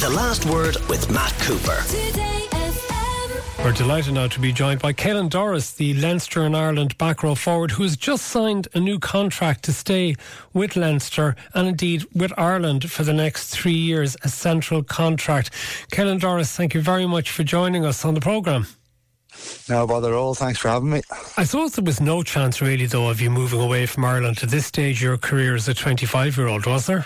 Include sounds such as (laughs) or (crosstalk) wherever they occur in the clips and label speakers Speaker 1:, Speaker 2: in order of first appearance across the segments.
Speaker 1: The Last Word with Matt Cooper.
Speaker 2: We're delighted now to be joined by Caelan Doris, the Leinster and Ireland back row forward, who has just signed a new contract to stay with Leinster and indeed with Ireland for the next three years, a central contract. Caelan Doris, thank you very much for joining us on the programme.
Speaker 3: No bother at all. Thanks for having me.
Speaker 2: I suppose there was no chance, really, though, of you moving away from Ireland at this stage of your career as a 25 year old, was there?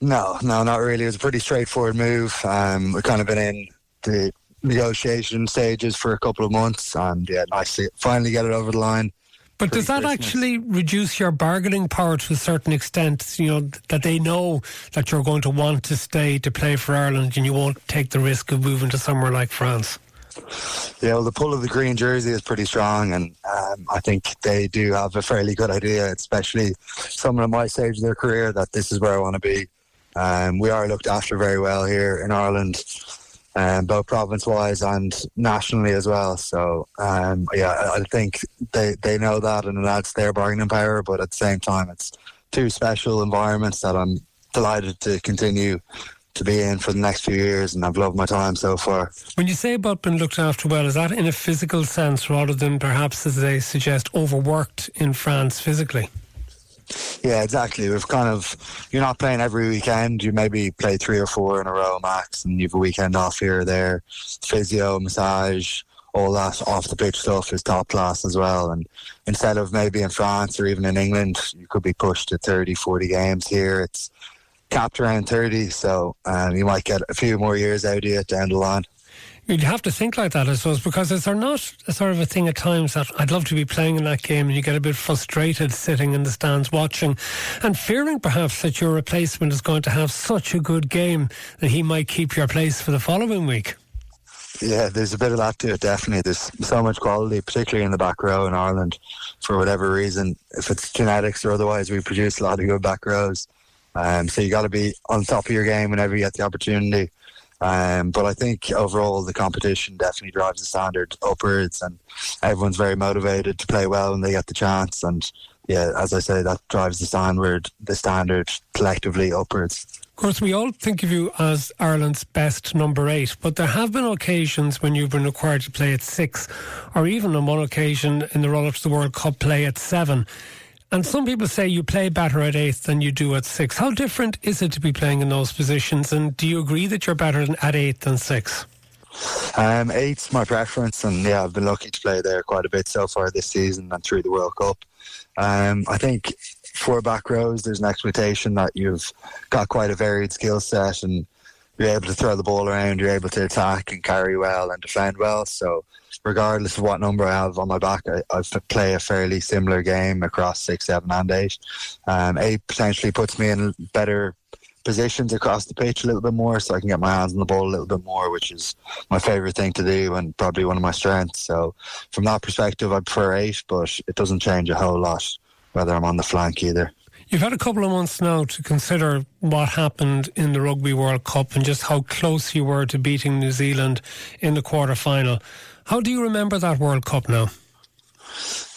Speaker 3: No, no, not really. It was a pretty straightforward move. Um, we've kind of been in the negotiation stages for a couple of months, and yeah, nice to finally get it over the line.
Speaker 2: But does that
Speaker 3: Christmas.
Speaker 2: actually reduce your bargaining power to a certain extent? You know that they know that you're going to want to stay to play for Ireland, and you won't take the risk of moving to somewhere like France.
Speaker 3: Yeah, well, the pull of the green jersey is pretty strong, and um, I think they do have a fairly good idea, especially someone at my stage of their career, that this is where I want to be. Um, we are looked after very well here in Ireland, um, both province-wise and nationally as well. So, um, yeah, I think they, they know that, and that's their bargaining power. But at the same time, it's two special environments that I'm delighted to continue to be in for the next few years, and I've loved my time so far.
Speaker 2: When you say about being looked after well, is that in a physical sense rather than perhaps, as they suggest, overworked in France physically?
Speaker 3: Yeah, exactly. We've kind of you're not playing every weekend. You maybe play three or four in a row max, and you've a weekend off here or there. Physio, massage, all that off the pitch stuff is top class as well. And instead of maybe in France or even in England, you could be pushed to 30, 40 games. Here, it's capped around 30, so um, you might get a few more years out of it down the line.
Speaker 2: You'd have to think like that, I suppose, because is there not a sort of a thing at times that I'd love to be playing in that game and you get a bit frustrated sitting in the stands watching and fearing perhaps that your replacement is going to have such a good game that he might keep your place for the following week?
Speaker 3: Yeah, there's a bit of that to it, definitely. There's so much quality, particularly in the back row in Ireland, for whatever reason. If it's genetics or otherwise, we produce a lot of good back rows. Um, so you got to be on top of your game whenever you get the opportunity. Um, but I think overall the competition definitely drives the standard upwards, and everyone's very motivated to play well when they get the chance. And yeah, as I say, that drives the standard, the standard collectively upwards.
Speaker 2: Of course, we all think of you as Ireland's best number eight, but there have been occasions when you've been required to play at six, or even on one occasion in the run up to the World Cup, play at seven. And some people say you play better at eight than you do at six. How different is it to be playing in those positions? And do you agree that you're better at eight than six?
Speaker 3: Um, eight's my preference, and yeah, I've been lucky to play there quite a bit so far this season and through the World Cup. Um, I think for back rows, there's an expectation that you've got quite a varied skill set and you're able to throw the ball around, you're able to attack and carry well and defend well. So, regardless of what number I have on my back, I play a fairly similar game across six, seven, and eight. Um, eight potentially puts me in better positions across the pitch a little bit more so I can get my hands on the ball a little bit more, which is my favourite thing to do and probably one of my strengths. So, from that perspective, I prefer eight, but it doesn't change a whole lot whether I'm on the flank either.
Speaker 2: You've had a couple of months now to consider what happened in the Rugby World Cup and just how close you were to beating New Zealand in the quarter final. How do you remember that World Cup now?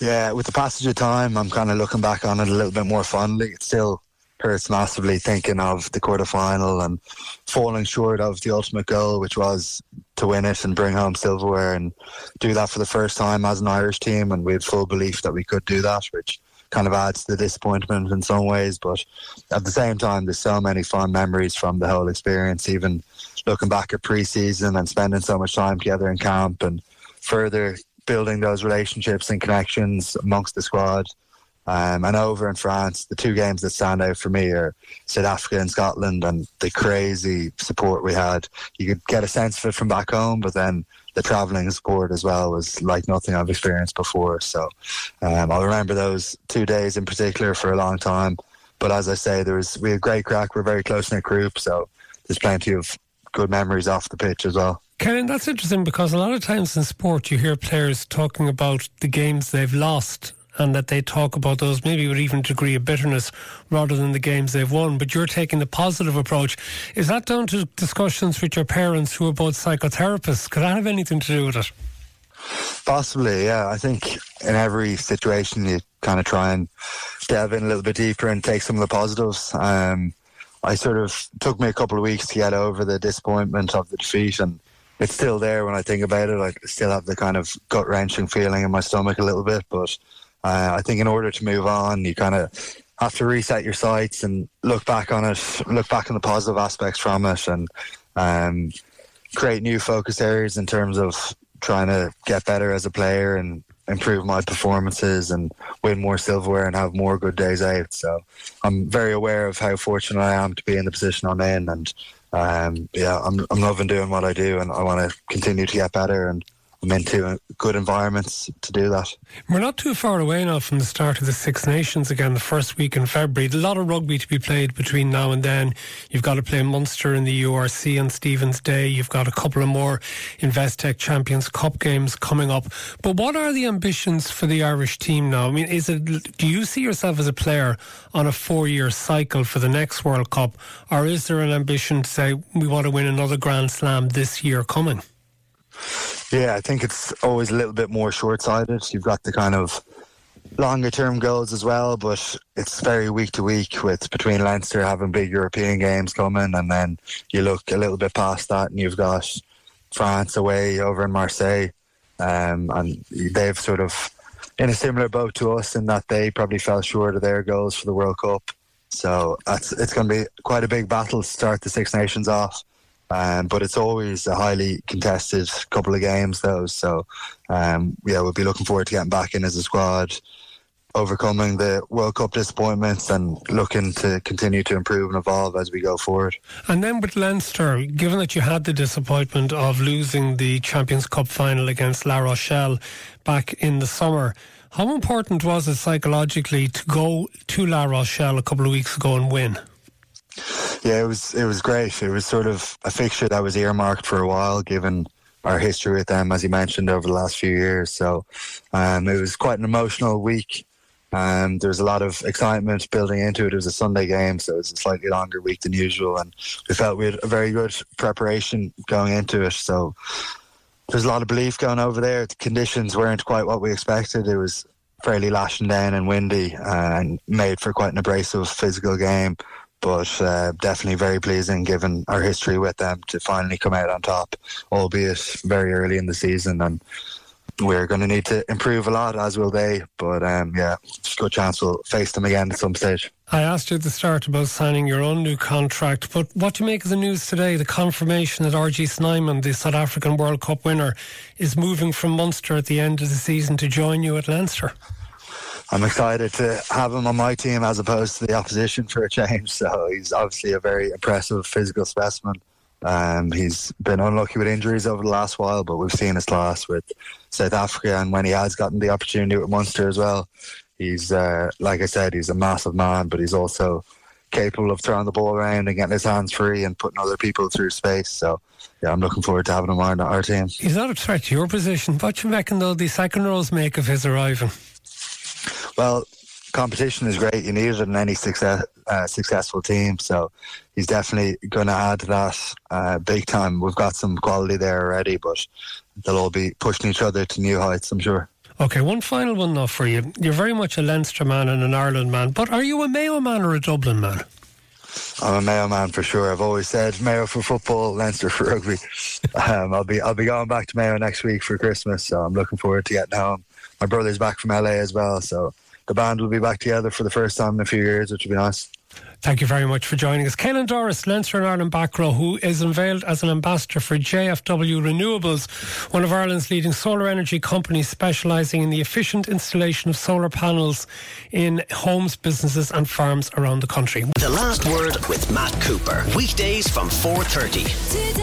Speaker 3: Yeah, with the passage of time, I'm kind of looking back on it a little bit more fondly. It still hurts massively thinking of the quarter final and falling short of the ultimate goal, which was to win it and bring home silverware and do that for the first time as an Irish team. And we had full belief that we could do that, which kind of adds to the disappointment in some ways. But at the same time, there's so many fond memories from the whole experience, even looking back at pre season and spending so much time together in camp and further building those relationships and connections amongst the squad. Um, and over in France, the two games that stand out for me are South Africa and Scotland, and the crazy support we had. You could get a sense of it from back home, but then the travelling support as well was like nothing I've experienced before. So um, I'll remember those two days in particular for a long time. But as I say, there was we had a great crack. We're very close knit group, so there's plenty of good memories off the pitch as well.
Speaker 2: Caelan, that's interesting because a lot of times in sport you hear players talking about the games they've lost and that they talk about those maybe with even degree of bitterness rather than the games they've won. But you're taking the positive approach. Is that down to discussions with your parents who are both psychotherapists? Could that have anything to do with it?
Speaker 3: Possibly, yeah. I think in every situation you kind of try and delve in a little bit deeper and take some of the positives. Um, I sort of took me a couple of weeks to get over the disappointment of the defeat, and it's still there when I think about it. I still have the kind of gut wrenching feeling in my stomach a little bit, but uh, I think in order to move on, you kind of have to reset your sights and look back on it, look back on the positive aspects from it, and um, create new focus areas in terms of trying to get better as a player and improve my performances and win more silverware and have more good days out. So I'm very aware of how fortunate I am to be in the position I'm in, and um, yeah, I'm I'm loving doing what I do, and I want to continue to get better and I'm into good environments to do that.
Speaker 2: We're not too far away now from the start of the Six Nations again, the first week in February. A lot of rugby to be played between now and then. You've got to play Munster in the URC on Stephen's Day. You've got a couple of more Investec Champions Cup games coming up. But what are the ambitions for the Irish team now? I mean, is it? Do you see yourself as a player on a four-year cycle for the next World Cup, or is there an ambition to say we want to win another Grand Slam this year coming?
Speaker 3: Yeah, I think it's always a little bit more short sighted. You've got the kind of longer term goals as well, but it's very week to week with between Leinster having big European games coming and then you look a little bit past that and you've got France away over in Marseille. Um, and they've sort of in a similar boat to us in that they probably fell short of their goals for the World Cup. So it's going to be quite a big battle to start the Six Nations off. Um, but it's always a highly contested couple of games, though. So, um, yeah, we'll be looking forward to getting back in as a squad, overcoming the World Cup disappointments, and looking to continue to improve and evolve as we go forward.
Speaker 2: And then with Leinster, given that you had the disappointment of losing the Champions Cup final against La Rochelle back in the summer. How important was it psychologically to go to La Rochelle a couple of weeks ago and win?
Speaker 3: Yeah, it was it was great. It was sort of a fixture that was earmarked for a while, given our history with them, as you mentioned, over the last few years. So um, it was quite an emotional week. Um, there was a lot of excitement building into it. It was a Sunday game, so it was a slightly longer week than usual, and we felt we had a very good preparation going into it. So there's a lot of belief going over there. The conditions weren't quite what we expected. It was fairly lashing down and windy, uh, and made for quite an abrasive physical game but uh, definitely very pleasing given our history with them to finally come out on top, albeit very early in the season. And we're going to need to improve a lot, as will they. But um, yeah, good chance we'll face them again at some stage.
Speaker 2: I asked you at the start about signing your own new contract, but what do you make of the news today? The confirmation that RG Snyman, the South African World Cup winner, is moving from Munster at the end of the season to join you at Leinster.
Speaker 3: I'm excited to have him on my team as opposed to the opposition for a change. (laughs) So he's obviously a very impressive physical specimen. Um, he's been unlucky with injuries over the last while, but we've seen his class with South Africa, and when he has gotten the opportunity with Munster as well, he's uh, like I said, he's a massive man, but he's also capable of throwing the ball around and getting his hands free and putting other people through space. So, yeah, I'm looking forward to having him on our team.
Speaker 2: He's not a threat to your position. What you reckon, though, the second rows make of his arriving?
Speaker 3: Well, competition is great. You need it in any success, uh, successful team. So he's definitely going to add to that uh, big time. We've got some quality there already, but they'll all be pushing each other to new heights, I'm sure.
Speaker 2: Okay, one final one though for you. You're very much a Leinster man and an Ireland man, but are you a Mayo man or a Dublin man?
Speaker 3: I'm a Mayo man for sure. I've always said Mayo for football, Leinster for (laughs) rugby. Um, I'll be I'll be going back to Mayo next week for Christmas, so I'm looking forward to getting home. My brother's back from LA as well, so the band will be back together for the first time in a few years, which will be nice.
Speaker 2: Thank you very much for joining us. Caelan Doris, Leinster and Ireland back row, who is unveiled as an ambassador for JFW Renewables, one of Ireland's leading solar energy companies specialising in the efficient installation of solar panels in homes, businesses and farms around the country.
Speaker 1: The last word with Matt Cooper. Weekdays from 4.30. Today.